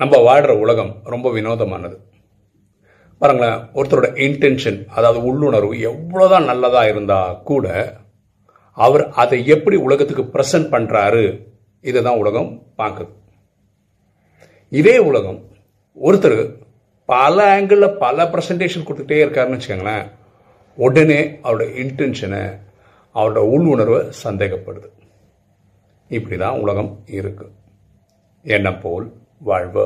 நம்ம வாழ்கிற உலகம் ரொம்ப வினோதமானது. பாருங்களேன் ஒருத்தரோட இன்டென்ஷன் அதாவது உள்ளுணர்வு எவ்வளோதான் நல்லதாக இருந்தால் கூட அவர் அதை எப்படி உலகத்துக்கு ப்ரெசன்ட் பண்ணுறாரு இதை தான் உலகம் பார்க்குது. இதே உலகம் ஒருத்தர் பல ஆங்கிளில் பல ப்ரெசன்டேஷன் கொடுத்துட்டே இருக்காருன்னு வச்சுக்கோங்களேன் உடனே அவரோட இன்டென்ஷனை அவரோட உள்ளுணர்வை சந்தேகப்படுது. இப்படி தான் உலகம் இருக்குது எண்ணம் போல்? வாழ்வு